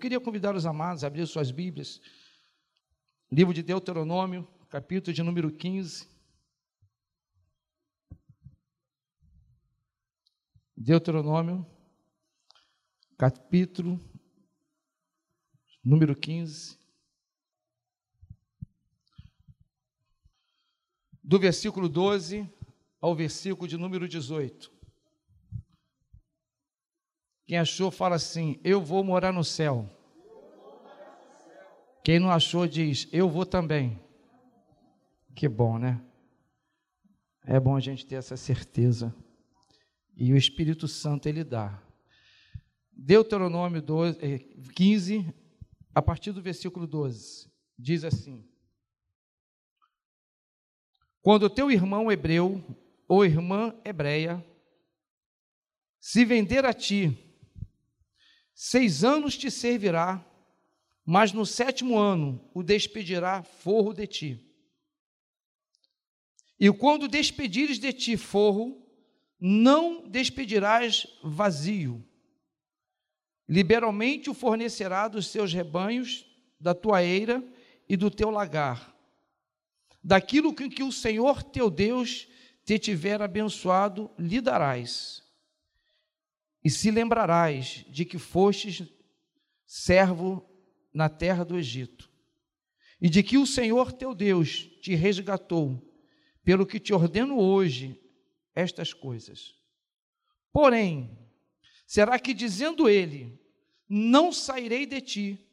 queria convidar os amados a abrir suas Bíblias. Livro de Deuteronômio, capítulo de número 15. Deuteronômio, capítulo número 15. Do versículo 12 ao versículo de número 18. Quem achou, fala assim: Eu vou morar no céu. Quem não achou, diz: Eu vou também. Que bom, né? É bom a gente ter essa certeza. E o Espírito Santo ele dá. Deuteronômio 12, 15, eh, a partir do versículo 12, diz assim: Quando o teu irmão hebreu ou irmã hebreia se vender a ti, seis anos te servirá, mas no sétimo ano o despedirá forro de ti. E quando despedires de ti forro, não despedirás vazio. Liberalmente o fornecerá dos seus rebanhos, da tua eira e do teu lagar, daquilo com que o Senhor teu Deus te tiver abençoado, lhe darás. E se lembrarás de que fostes servo na terra do Egito, e de que o Senhor teu Deus te resgatou, pelo que te ordeno hoje estas coisas. Porém, será que dizendo ele, não sairei de ti,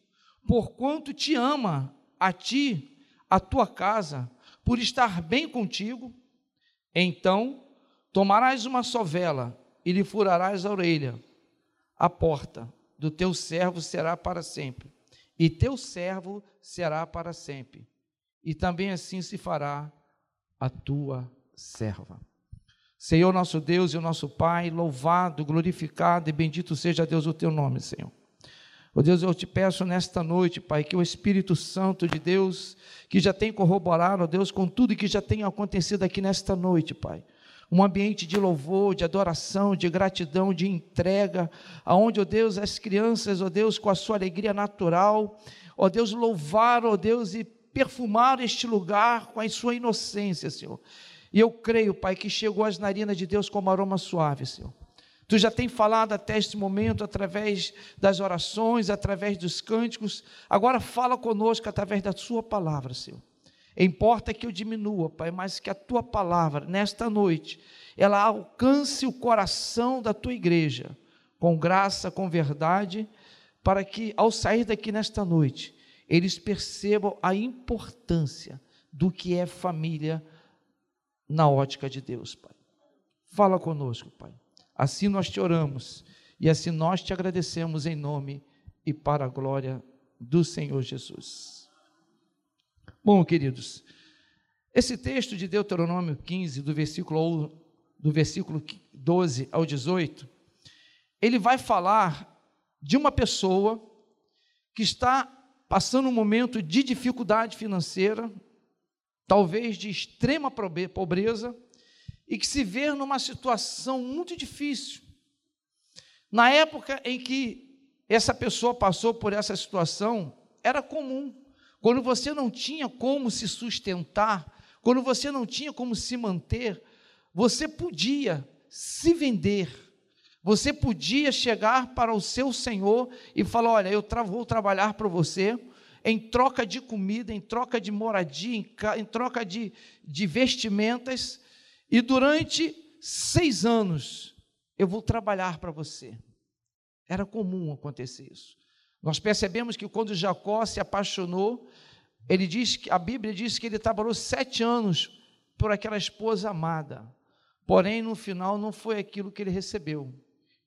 porquanto te ama a ti, a tua casa, por estar bem contigo, então tomarás uma sovela e lhe furarás a orelha. A porta do teu servo será para sempre, e teu servo será para sempre. E também assim se fará a tua serva. Senhor nosso Deus e o nosso Pai, louvado, glorificado e bendito seja Deus o teu nome, Senhor. Oh Deus, eu te peço nesta noite, Pai, que o Espírito Santo de Deus, que já tem corroborado, oh Deus, com tudo que já tem acontecido aqui nesta noite, Pai. Um ambiente de louvor, de adoração, de gratidão, de entrega, aonde, ó oh Deus, as crianças, ó oh Deus, com a sua alegria natural, ó oh Deus, louvar, ó Deus, e perfumar este lugar com a sua inocência, Senhor. E eu creio, Pai, que chegou às narinas de Deus como aroma suave, Senhor. Tu já tem falado até este momento através das orações, através dos cânticos. Agora fala conosco através da Sua palavra, Senhor. Importa que eu diminua, Pai, mas que a Tua palavra, nesta noite, ela alcance o coração da Tua igreja, com graça, com verdade, para que ao sair daqui nesta noite, eles percebam a importância do que é família na ótica de Deus, Pai. Fala conosco, Pai. Assim nós te oramos e assim nós te agradecemos em nome e para a glória do Senhor Jesus. Bom, queridos, esse texto de Deuteronômio 15, do versículo, do versículo 12 ao 18, ele vai falar de uma pessoa que está passando um momento de dificuldade financeira, talvez de extrema pobreza, e que se vê numa situação muito difícil. Na época em que essa pessoa passou por essa situação, era comum. Quando você não tinha como se sustentar, quando você não tinha como se manter, você podia se vender. Você podia chegar para o seu Senhor e falar: Olha, eu tra vou trabalhar para você, em troca de comida, em troca de moradia, em, em troca de, de vestimentas, e durante seis anos eu vou trabalhar para você. Era comum acontecer isso. Nós percebemos que quando Jacó se apaixonou, ele diz que a Bíblia diz que ele trabalhou sete anos por aquela esposa amada. Porém, no final não foi aquilo que ele recebeu.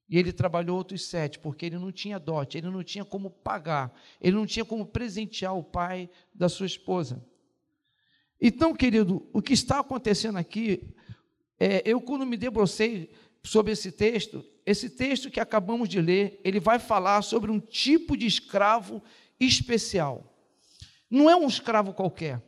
E ele trabalhou outros sete, porque ele não tinha dote, ele não tinha como pagar, ele não tinha como presentear o pai da sua esposa. Então, querido, o que está acontecendo aqui é, eu, quando me debrucei sobre esse texto, esse texto que acabamos de ler, ele vai falar sobre um tipo de escravo especial. Não é um escravo qualquer.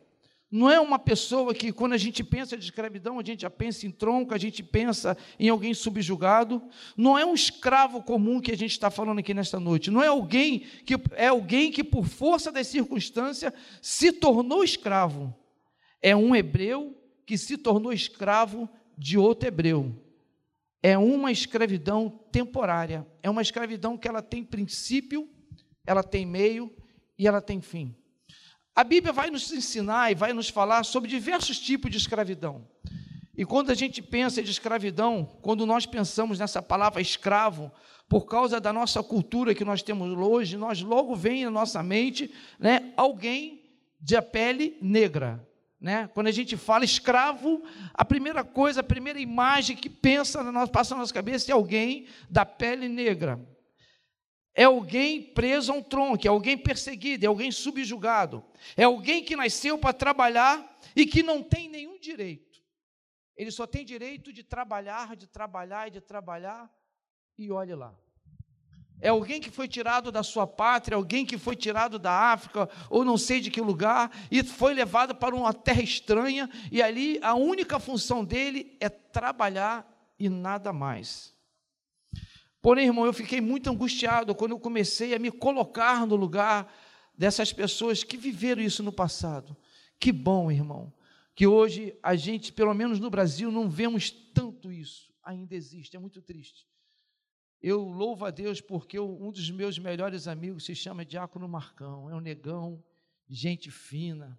não é uma pessoa que, quando a gente pensa de escravidão, a gente já pensa em tronco, a gente pensa em alguém subjugado. Não é um escravo comum que a gente está falando aqui nesta noite. Não é alguém que é alguém que, por força das circunstâncias, se tornou escravo. É um hebreu que se tornou escravo de outro hebreu. É uma escravidão temporária. É uma escravidão que ela tem princípio, ela tem meio e ela tem fim. A Bíblia vai nos ensinar e vai nos falar sobre diversos tipos de escravidão. E quando a gente pensa de escravidão, quando nós pensamos nessa palavra escravo, por causa da nossa cultura que nós temos hoje, nós logo vem na nossa mente né, alguém de pele negra. Né? Quando a gente fala escravo, a primeira coisa, a primeira imagem que pensa na nossa, passa na nossa cabeça é alguém da pele negra. É alguém preso a um tronco, é alguém perseguido, é alguém subjugado, é alguém que nasceu para trabalhar e que não tem nenhum direito. Ele só tem direito de trabalhar, de trabalhar e de trabalhar, e olhe lá. É alguém que foi tirado da sua pátria, alguém que foi tirado da África, ou não sei de que lugar, e foi levado para uma terra estranha, e ali a única função dele é trabalhar e nada mais. Porém, irmão, eu fiquei muito angustiado quando eu comecei a me colocar no lugar dessas pessoas que viveram isso no passado. Que bom, irmão, que hoje a gente, pelo menos no Brasil, não vemos tanto isso. Ainda existe, é muito triste. Eu louvo a Deus porque um dos meus melhores amigos se chama Diácono Marcão, é um negão, gente fina,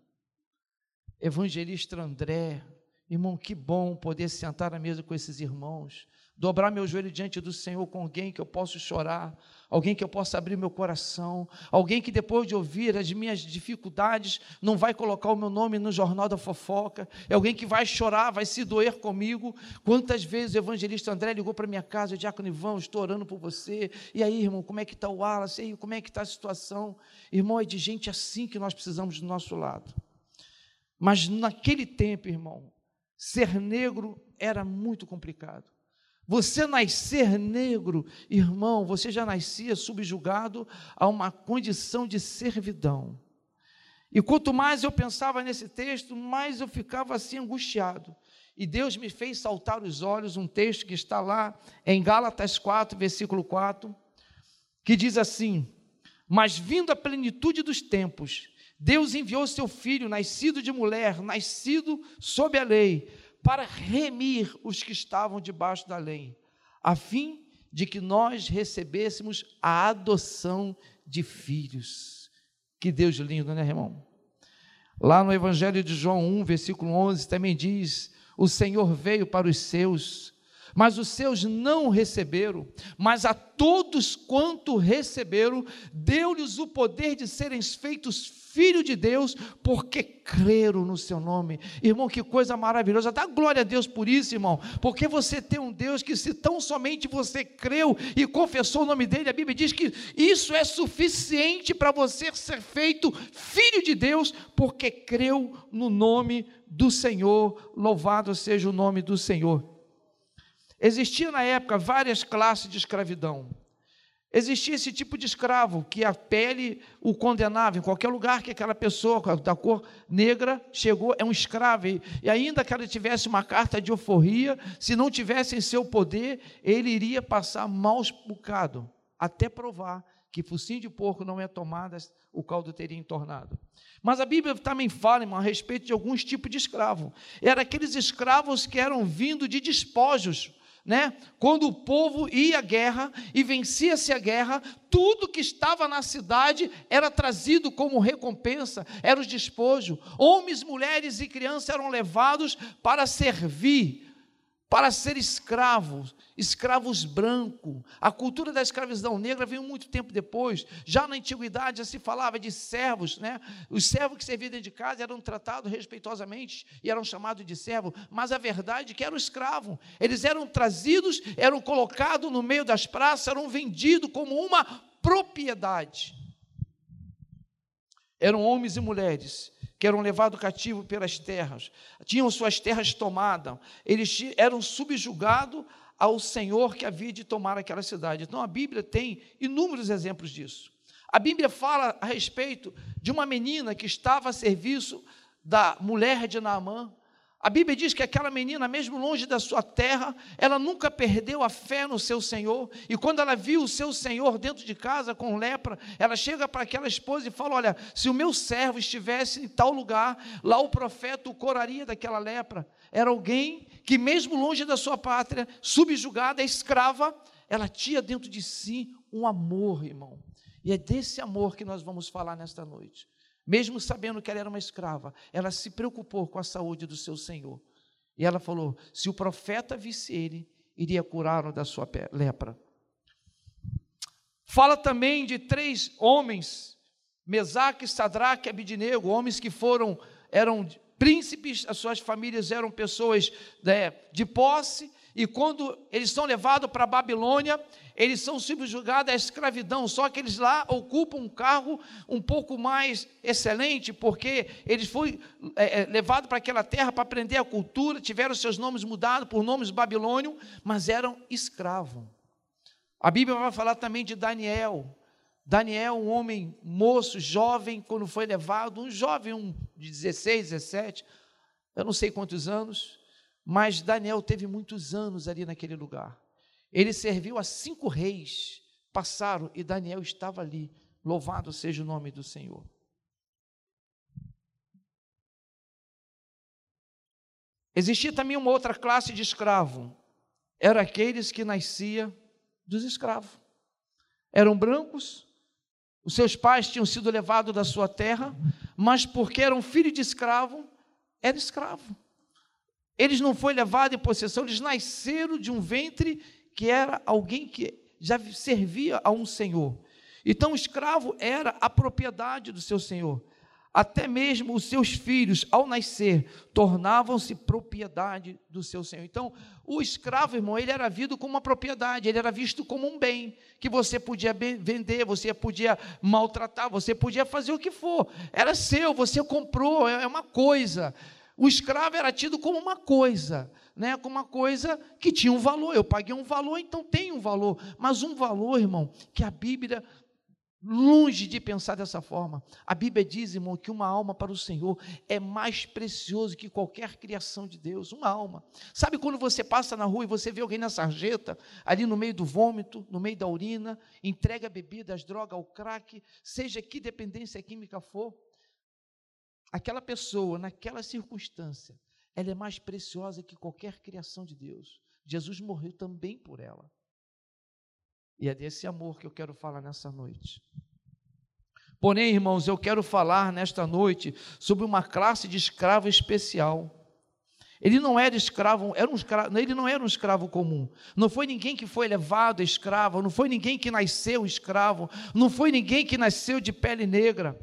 evangelista André. Irmão, que bom poder sentar à mesa com esses irmãos dobrar meu joelho diante do Senhor com alguém que eu possa chorar, alguém que eu possa abrir meu coração, alguém que depois de ouvir as minhas dificuldades não vai colocar o meu nome no jornal da fofoca, é alguém que vai chorar, vai se doer comigo. Quantas vezes o evangelista André ligou para minha casa, Diácono Ivan, estou orando por você. E aí, irmão, como é que está o Wallace? E aí, como é que está a situação? Irmão, é de gente assim que nós precisamos do nosso lado. Mas naquele tempo, irmão, ser negro era muito complicado. Você nascer negro, irmão, você já nascia subjugado a uma condição de servidão. E quanto mais eu pensava nesse texto, mais eu ficava assim angustiado. E Deus me fez saltar os olhos, um texto que está lá em Gálatas 4, versículo 4, que diz assim: Mas vindo a plenitude dos tempos, Deus enviou seu filho, nascido de mulher, nascido sob a lei, para remir os que estavam debaixo da lei, a fim de que nós recebêssemos a adoção de filhos. Que Deus lindo, né, irmão? Lá no Evangelho de João 1, versículo 11, também diz: O Senhor veio para os seus, mas os seus não receberam, mas a todos quanto receberam, deu-lhes o poder de serem feitos filho de Deus, porque creram no seu nome. Irmão, que coisa maravilhosa. Dá glória a Deus por isso, irmão. Porque você tem um Deus que, se tão somente você creu e confessou o nome dele, a Bíblia diz que isso é suficiente para você ser feito filho de Deus, porque creu no nome do Senhor. Louvado seja o nome do Senhor. Existia na época várias classes de escravidão. Existia esse tipo de escravo que a pele o condenava em qualquer lugar que aquela pessoa da cor negra chegou, é um escravo. E ainda que ela tivesse uma carta de euforia, se não tivesse em seu poder, ele iria passar maus bocado, até provar que focinho de porco não é tomada, o caldo teria entornado. Mas a Bíblia também fala, irmão, a respeito de alguns tipos de escravo. Eram aqueles escravos que eram vindo de despojos, né? Quando o povo ia à guerra e vencia-se a guerra, tudo que estava na cidade era trazido como recompensa, era o despojo. Homens, mulheres e crianças eram levados para servir para ser escravos, escravos brancos. A cultura da escravidão negra veio muito tempo depois. Já na antiguidade já se falava de servos, né? Os servos que serviam dentro de casa eram tratados respeitosamente e eram chamados de servo, mas a verdade é que eram escravos. Eles eram trazidos, eram colocados no meio das praças, eram vendidos como uma propriedade. Eram homens e mulheres que eram levados cativos pelas terras, tinham suas terras tomadas, eles eram subjugados ao Senhor que havia de tomar aquela cidade. Então a Bíblia tem inúmeros exemplos disso. A Bíblia fala a respeito de uma menina que estava a serviço da mulher de Naamã. A Bíblia diz que aquela menina, mesmo longe da sua terra, ela nunca perdeu a fé no seu Senhor. E quando ela viu o seu Senhor dentro de casa com lepra, ela chega para aquela esposa e fala: Olha, se o meu servo estivesse em tal lugar, lá o profeta o curaria daquela lepra. Era alguém que, mesmo longe da sua pátria, subjugada, escrava, ela tinha dentro de si um amor, irmão. E é desse amor que nós vamos falar nesta noite. Mesmo sabendo que ela era uma escrava, ela se preocupou com a saúde do seu senhor. E ela falou: se o profeta visse ele, iria curá-lo da sua lepra. Fala também de três homens, Mesaque, Sadraque e Abidinego, homens que foram, eram príncipes, as suas famílias eram pessoas né, de posse, e quando eles são levados para a Babilônia, eles são subjugados à escravidão, só que eles lá ocupam um cargo um pouco mais excelente, porque eles foram é, é levados para aquela terra para aprender a cultura, tiveram seus nomes mudados por nomes babilônios, mas eram escravos. A Bíblia vai falar também de Daniel. Daniel, um homem moço, jovem, quando foi levado, um jovem um de 16, 17, eu não sei quantos anos, mas Daniel teve muitos anos ali naquele lugar. Ele serviu a cinco reis, passaram e Daniel estava ali. Louvado seja o nome do Senhor. Existia também uma outra classe de escravo. Eram aqueles que nascia dos escravos. Eram brancos, os seus pais tinham sido levados da sua terra, mas porque eram filho de escravo, era escravo. Eles não foram levados em possessão, eles nasceram de um ventre que era alguém que já servia a um senhor. Então, o escravo era a propriedade do seu senhor. Até mesmo os seus filhos, ao nascer, tornavam-se propriedade do seu senhor. Então, o escravo, irmão, ele era visto como uma propriedade, ele era visto como um bem que você podia vender, você podia maltratar, você podia fazer o que for. Era seu, você comprou, é, é uma coisa. O escravo era tido como uma coisa, né, como uma coisa que tinha um valor. Eu paguei um valor, então tem um valor. Mas um valor, irmão, que a Bíblia, longe de pensar dessa forma, a Bíblia diz, irmão, que uma alma para o Senhor é mais precioso que qualquer criação de Deus. Uma alma. Sabe quando você passa na rua e você vê alguém na sarjeta, ali no meio do vômito, no meio da urina, entrega bebidas, droga, o crack, seja que dependência química for? Aquela pessoa, naquela circunstância, ela é mais preciosa que qualquer criação de Deus. Jesus morreu também por ela. E é desse amor que eu quero falar nessa noite. Porém, irmãos, eu quero falar nesta noite sobre uma classe de escravo especial. Ele não era escravo, era um escravo, ele não era um escravo comum. Não foi ninguém que foi levado escravo, não foi ninguém que nasceu escravo, não foi ninguém que nasceu de pele negra.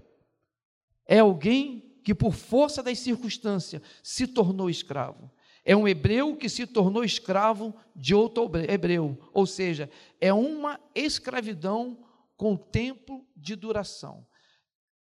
É alguém que, por força das circunstâncias, se tornou escravo. É um hebreu que se tornou escravo de outro hebreu, ou seja, é uma escravidão com tempo de duração.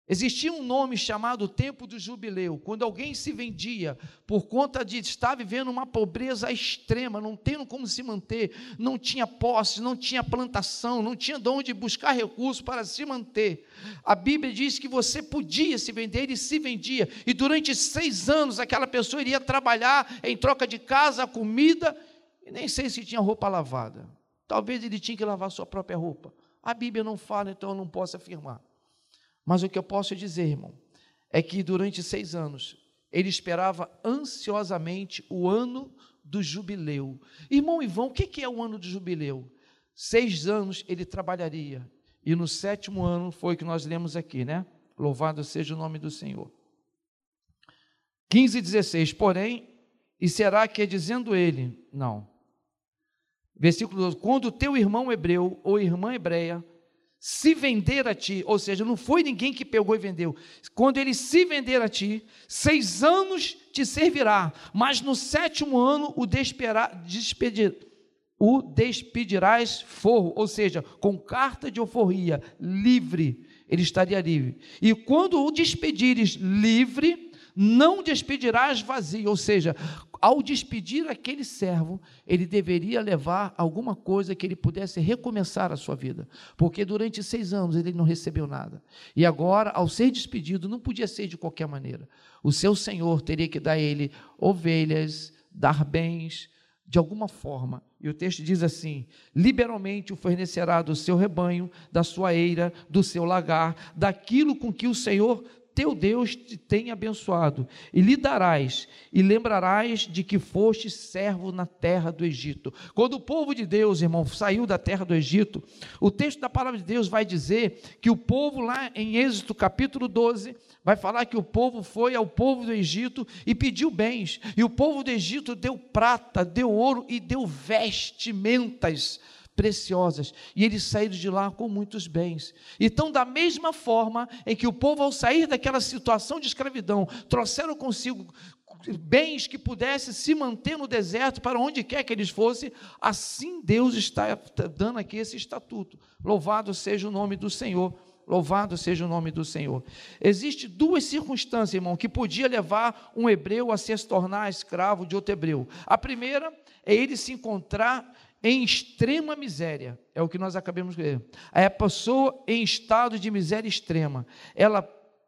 Existia um nome chamado Tempo do Jubileu, quando alguém se vendia por conta de estar vivendo uma pobreza extrema, não tendo como se manter, não tinha posse, não tinha plantação, não tinha de onde buscar recursos para se manter. A Bíblia diz que você podia se vender e se vendia, e durante seis anos aquela pessoa iria trabalhar em troca de casa, comida, e nem sei se tinha roupa lavada. Talvez ele tinha que lavar sua própria roupa. A Bíblia não fala, então eu não posso afirmar. Mas o que eu posso dizer, irmão, é que durante seis anos ele esperava ansiosamente o ano do jubileu. Irmão Ivão, o que é o ano do jubileu? Seis anos ele trabalharia, e no sétimo ano foi o que nós lemos aqui, né? Louvado seja o nome do Senhor. 15 e 16, porém, e será que é dizendo ele, não. Versículo 12: quando o teu irmão hebreu ou irmã hebreia se vender a ti, ou seja, não foi ninguém que pegou e vendeu. Quando ele se vender a ti, seis anos te servirá, mas no sétimo ano o, despedir, o despedirás forro, ou seja, com carta de alforria, livre, ele estaria livre. E quando o despedires livre, não despedirás vazio, ou seja, ao despedir aquele servo, ele deveria levar alguma coisa que ele pudesse recomeçar a sua vida, porque durante seis anos ele não recebeu nada, e agora, ao ser despedido, não podia ser de qualquer maneira, o seu senhor teria que dar a ele ovelhas, dar bens, de alguma forma. E o texto diz assim: liberalmente o fornecerá do seu rebanho, da sua eira, do seu lagar, daquilo com que o Senhor teu Deus te tem abençoado, e lhe darás, e lembrarás de que foste servo na terra do Egito. Quando o povo de Deus, irmão, saiu da terra do Egito, o texto da palavra de Deus vai dizer que o povo, lá em Êxodo capítulo 12, vai falar que o povo foi ao povo do Egito e pediu bens, e o povo do Egito deu prata, deu ouro e deu vestimentas preciosas, e eles saíram de lá com muitos bens. Então, da mesma forma em que o povo, ao sair daquela situação de escravidão, trouxeram consigo bens que pudessem se manter no deserto para onde quer que eles fossem, assim Deus está dando aqui esse estatuto. Louvado seja o nome do Senhor. Louvado seja o nome do Senhor. Existem duas circunstâncias, irmão, que podia levar um hebreu a se tornar escravo de outro hebreu. A primeira é ele se encontrar em extrema miséria, é o que nós acabamos de ver. A pessoa em estado de miséria extrema, ela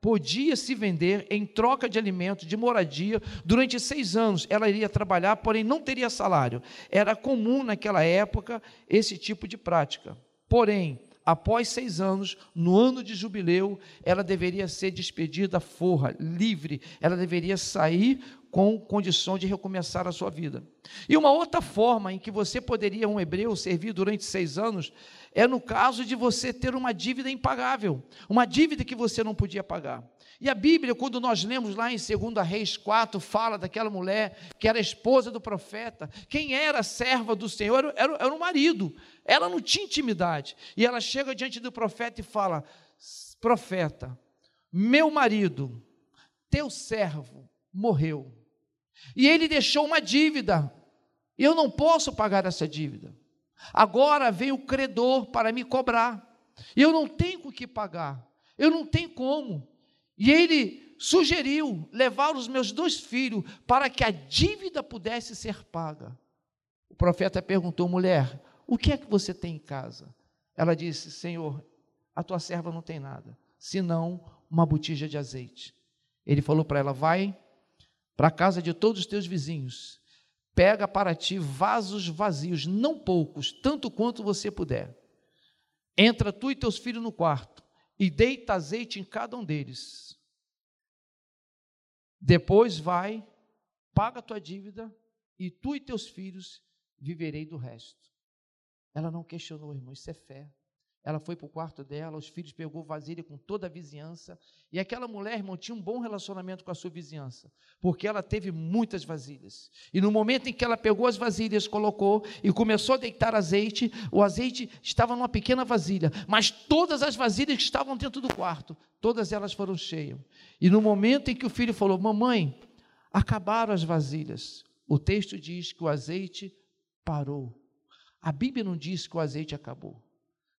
podia se vender em troca de alimento, de moradia, durante seis anos. Ela iria trabalhar, porém não teria salário. Era comum naquela época esse tipo de prática. Porém, após seis anos, no ano de jubileu, ela deveria ser despedida forra, livre, ela deveria sair com condição de recomeçar a sua vida. E uma outra forma em que você poderia, um hebreu, servir durante seis anos, é no caso de você ter uma dívida impagável, uma dívida que você não podia pagar. E a Bíblia, quando nós lemos lá em 2 Reis 4, fala daquela mulher que era esposa do profeta. Quem era serva do Senhor era, era o marido. Ela não tinha intimidade. E ela chega diante do profeta e fala: Profeta, meu marido, teu servo, morreu. E ele deixou uma dívida. Eu não posso pagar essa dívida. Agora vem o credor para me cobrar. Eu não tenho o que pagar. Eu não tenho como. E ele sugeriu levar os meus dois filhos para que a dívida pudesse ser paga. O profeta perguntou: mulher, o que é que você tem em casa? Ela disse: Senhor, a tua serva não tem nada, senão uma botija de azeite. Ele falou para ela: Vai para a casa de todos os teus vizinhos, pega para ti vasos vazios, não poucos, tanto quanto você puder. Entra tu e teus filhos no quarto e deita azeite em cada um deles. Depois vai, paga a tua dívida e tu e teus filhos viverei do resto. Ela não questionou, irmão, isso é fé. Ela foi para o quarto dela, os filhos pegou vasilha com toda a vizinhança. E aquela mulher, irmão, tinha um bom relacionamento com a sua vizinhança, porque ela teve muitas vasilhas. E no momento em que ela pegou as vasilhas, colocou e começou a deitar azeite, o azeite estava numa pequena vasilha, mas todas as vasilhas que estavam dentro do quarto, todas elas foram cheias. E no momento em que o filho falou: Mamãe, acabaram as vasilhas, o texto diz que o azeite parou. A Bíblia não diz que o azeite acabou.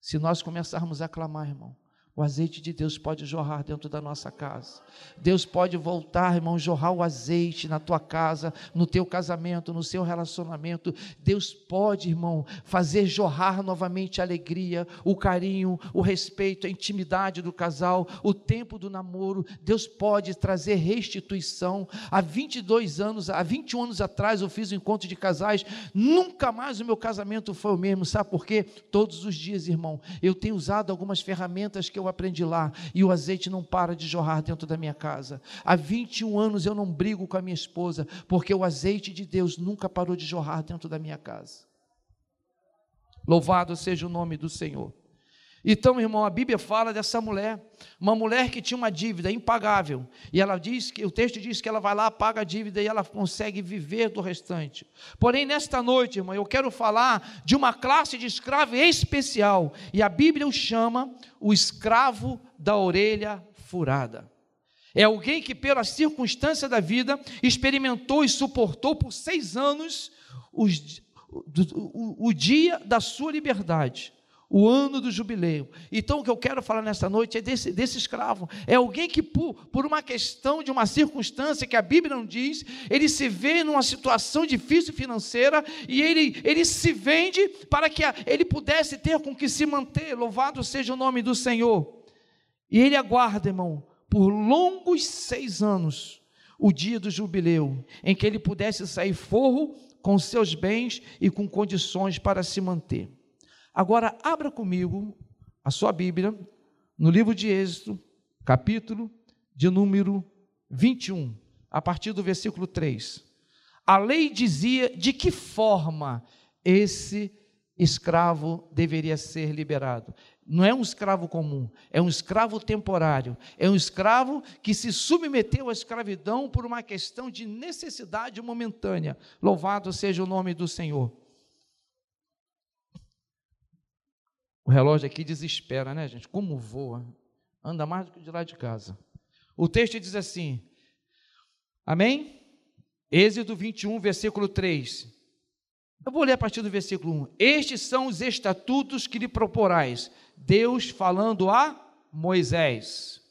Se nós começarmos a clamar, irmão, o azeite de Deus pode jorrar dentro da nossa casa. Deus pode voltar, irmão, jorrar o azeite na tua casa, no teu casamento, no seu relacionamento. Deus pode, irmão, fazer jorrar novamente a alegria, o carinho, o respeito, a intimidade do casal, o tempo do namoro. Deus pode trazer restituição. Há 22 anos, há 21 anos atrás eu fiz um encontro de casais, nunca mais o meu casamento foi o mesmo. Sabe por quê? Todos os dias, irmão, eu tenho usado algumas ferramentas que eu eu aprendi lá, e o azeite não para de jorrar dentro da minha casa. Há 21 anos eu não brigo com a minha esposa, porque o azeite de Deus nunca parou de jorrar dentro da minha casa. Louvado seja o nome do Senhor. Então, irmão, a Bíblia fala dessa mulher, uma mulher que tinha uma dívida impagável, e ela diz que o texto diz que ela vai lá, paga a dívida e ela consegue viver do restante. Porém, nesta noite, irmão, eu quero falar de uma classe de escravo especial, e a Bíblia o chama o escravo da orelha furada. É alguém que, pela circunstância da vida, experimentou e suportou por seis anos os, o, o, o dia da sua liberdade o ano do jubileu. Então, o que eu quero falar nessa noite é desse, desse escravo. É alguém que, por, por uma questão de uma circunstância que a Bíblia não diz, ele se vê numa situação difícil financeira e ele, ele se vende para que a, ele pudesse ter com que se manter. Louvado seja o nome do Senhor. E ele aguarda, irmão, por longos seis anos, o dia do jubileu, em que ele pudesse sair forro com seus bens e com condições para se manter. Agora, abra comigo a sua Bíblia no livro de Êxodo, capítulo de número 21, a partir do versículo 3. A lei dizia de que forma esse escravo deveria ser liberado. Não é um escravo comum, é um escravo temporário, é um escravo que se submeteu à escravidão por uma questão de necessidade momentânea. Louvado seja o nome do Senhor. O relógio aqui desespera, né, gente? Como voa. Anda mais do que de lá de casa. O texto diz assim: Amém? Êxodo 21, versículo 3. Eu vou ler a partir do versículo 1. Estes são os estatutos que lhe proporais. Deus falando a Moisés.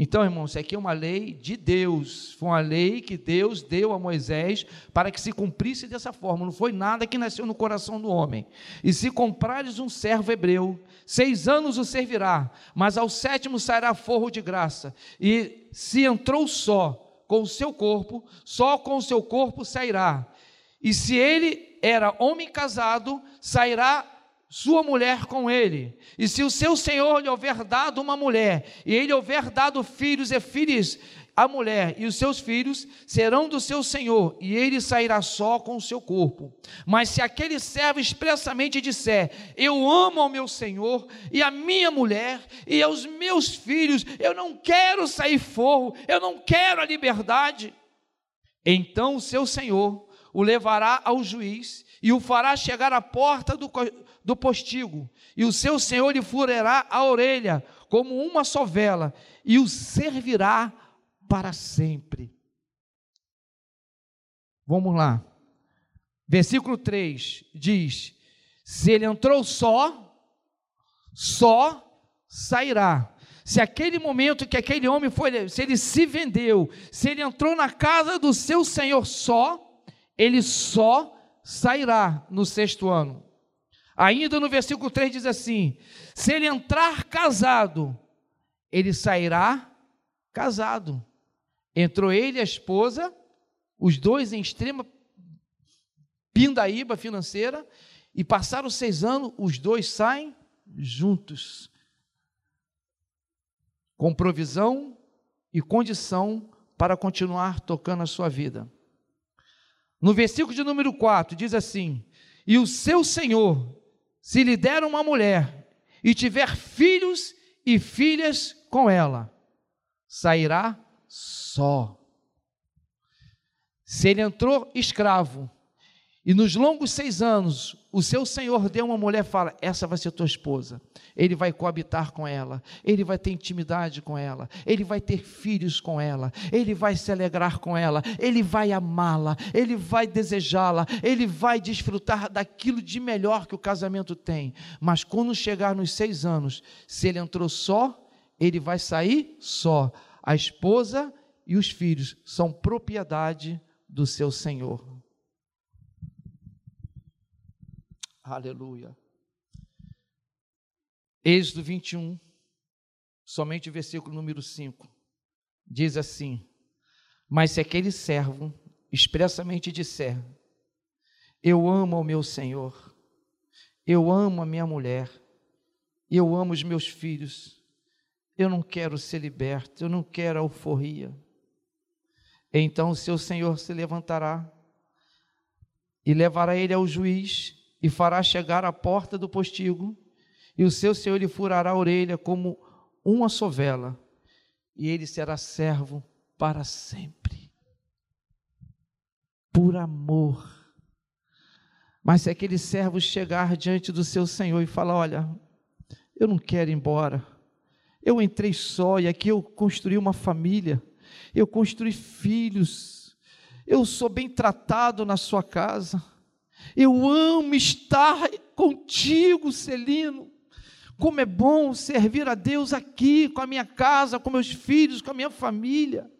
Então, irmãos, isso aqui é uma lei de Deus. Foi uma lei que Deus deu a Moisés para que se cumprisse dessa forma. Não foi nada que nasceu no coração do homem. E se comprares um servo hebreu, seis anos o servirá, mas ao sétimo sairá forro de graça. E se entrou só com o seu corpo, só com o seu corpo sairá. E se ele era homem casado, sairá sua mulher com ele. E se o seu senhor lhe houver dado uma mulher, e ele houver dado filhos e filhas, a mulher e os seus filhos serão do seu senhor, e ele sairá só com o seu corpo. Mas se aquele servo expressamente disser: Eu amo ao meu senhor, e a minha mulher, e aos meus filhos, eu não quero sair forro, eu não quero a liberdade, então o seu senhor o levará ao juiz e o fará chegar à porta do, do postigo, e o seu senhor lhe furará a orelha como uma sovela, e o servirá para sempre. Vamos lá. Versículo 3 diz: Se ele entrou só, só sairá. Se aquele momento que aquele homem foi, se ele se vendeu, se ele entrou na casa do seu senhor só, ele só sairá no sexto ano. Ainda no versículo 3 diz assim: se ele entrar casado, ele sairá casado. Entrou ele e a esposa, os dois em extrema pindaíba financeira, e passaram seis anos, os dois saem juntos, com provisão e condição para continuar tocando a sua vida. No versículo de número 4 diz assim: E o seu senhor se lhe der uma mulher e tiver filhos e filhas com ela, sairá só. Se ele entrou escravo e nos longos seis anos, o seu senhor deu uma mulher fala: Essa vai ser tua esposa. Ele vai coabitar com ela, ele vai ter intimidade com ela, ele vai ter filhos com ela, ele vai se alegrar com ela, ele vai amá-la, ele vai desejá-la, ele vai desfrutar daquilo de melhor que o casamento tem. Mas quando chegar nos seis anos, se ele entrou só, ele vai sair só. A esposa e os filhos são propriedade do seu senhor. Aleluia. Êxodo 21, somente o versículo número 5, diz assim: Mas se aquele servo expressamente disser: Eu amo ao meu Senhor, eu amo a minha mulher, eu amo os meus filhos, eu não quero ser liberto, eu não quero alforria. Então o seu Senhor se levantará e levará ele ao juiz e fará chegar à porta do postigo, e o seu senhor lhe furará a orelha como uma sovela, e ele será servo para sempre. Por amor. Mas se aquele servo chegar diante do seu senhor e falar: Olha, eu não quero ir embora, eu entrei só e aqui eu construí uma família, eu construí filhos, eu sou bem tratado na sua casa eu amo estar contigo, Celino. Como é bom servir a Deus aqui, com a minha casa, com meus filhos, com a minha família.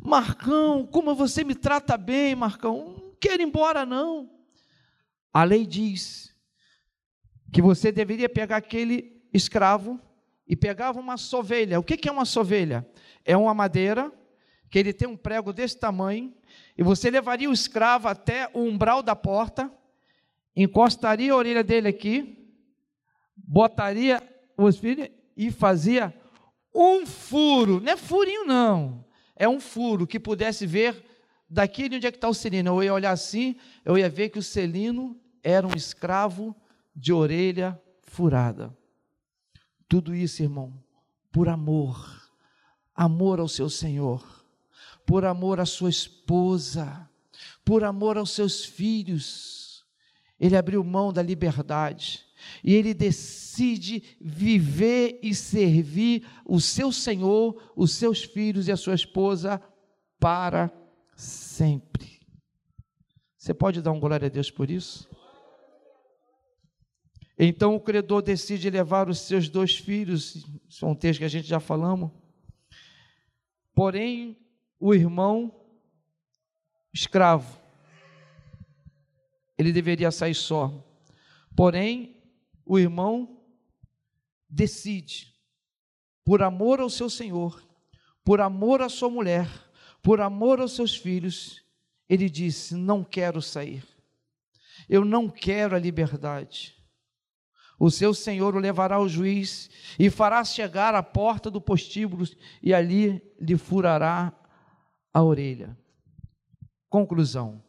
Marcão, como você me trata bem, Marcão. Não quero ir embora, não. A lei diz que você deveria pegar aquele escravo e pegava uma sovelha. O que é uma sovelha? É uma madeira que ele tem um prego desse tamanho, e você levaria o escravo até o umbral da porta, encostaria a orelha dele aqui, botaria os filhos e fazia um furo, não é furinho não, é um furo que pudesse ver daqui onde é que está o Celino. Eu ia olhar assim, eu ia ver que o Celino era um escravo de orelha furada. Tudo isso, irmão, por amor, amor ao seu Senhor por amor à sua esposa, por amor aos seus filhos. Ele abriu mão da liberdade e ele decide viver e servir o seu Senhor, os seus filhos e a sua esposa para sempre. Você pode dar um glória a Deus por isso? Então o credor decide levar os seus dois filhos, isso é um texto que a gente já falamos. Porém, o irmão escravo. Ele deveria sair só. Porém, o irmão decide, por amor ao seu senhor, por amor à sua mulher, por amor aos seus filhos, ele disse: Não quero sair, eu não quero a liberdade. O seu senhor o levará ao juiz e fará chegar à porta do postíbulo, e ali lhe furará a orelha. Conclusão.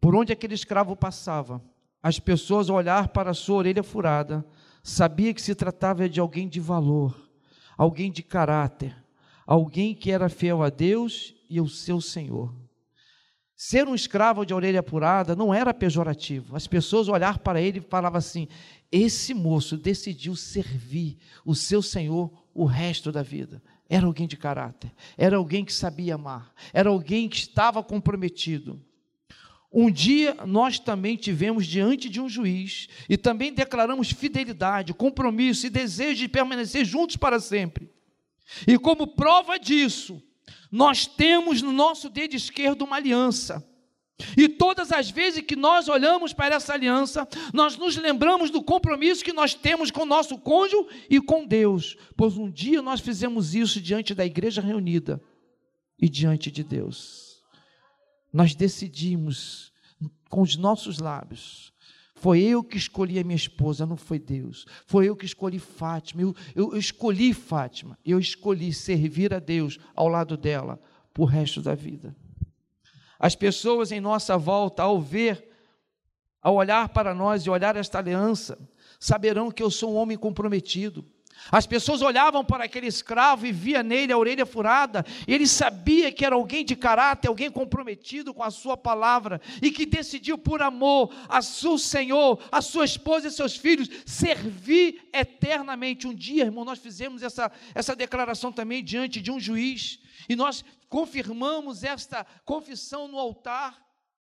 Por onde aquele escravo passava, as pessoas, ao olhar para a sua orelha furada, sabia que se tratava de alguém de valor, alguém de caráter, alguém que era fiel a Deus e ao seu Senhor. Ser um escravo de orelha furada não era pejorativo. As pessoas olhar para ele e falavam assim: esse moço decidiu servir o seu Senhor o resto da vida. Era alguém de caráter, era alguém que sabia amar, era alguém que estava comprometido. Um dia nós também tivemos diante de um juiz e também declaramos fidelidade, compromisso e desejo de permanecer juntos para sempre. E como prova disso, nós temos no nosso dedo esquerdo uma aliança. E todas as vezes que nós olhamos para essa aliança, nós nos lembramos do compromisso que nós temos com o nosso cônjuge e com Deus, pois um dia nós fizemos isso diante da igreja reunida e diante de Deus. Nós decidimos com os nossos lábios. Foi eu que escolhi a minha esposa, não foi Deus. Foi eu que escolhi Fátima. Eu, eu, escolhi Fátima. Eu escolhi servir a Deus ao lado dela por resto da vida. As pessoas em nossa volta, ao ver, ao olhar para nós e olhar esta aliança, saberão que eu sou um homem comprometido. As pessoas olhavam para aquele escravo e via nele a orelha furada, e ele sabia que era alguém de caráter, alguém comprometido com a sua palavra, e que decidiu por amor a seu Senhor, a sua esposa e seus filhos, servir eternamente. Um dia, irmão, nós fizemos essa, essa declaração também diante de um juiz, e nós confirmamos esta confissão no altar,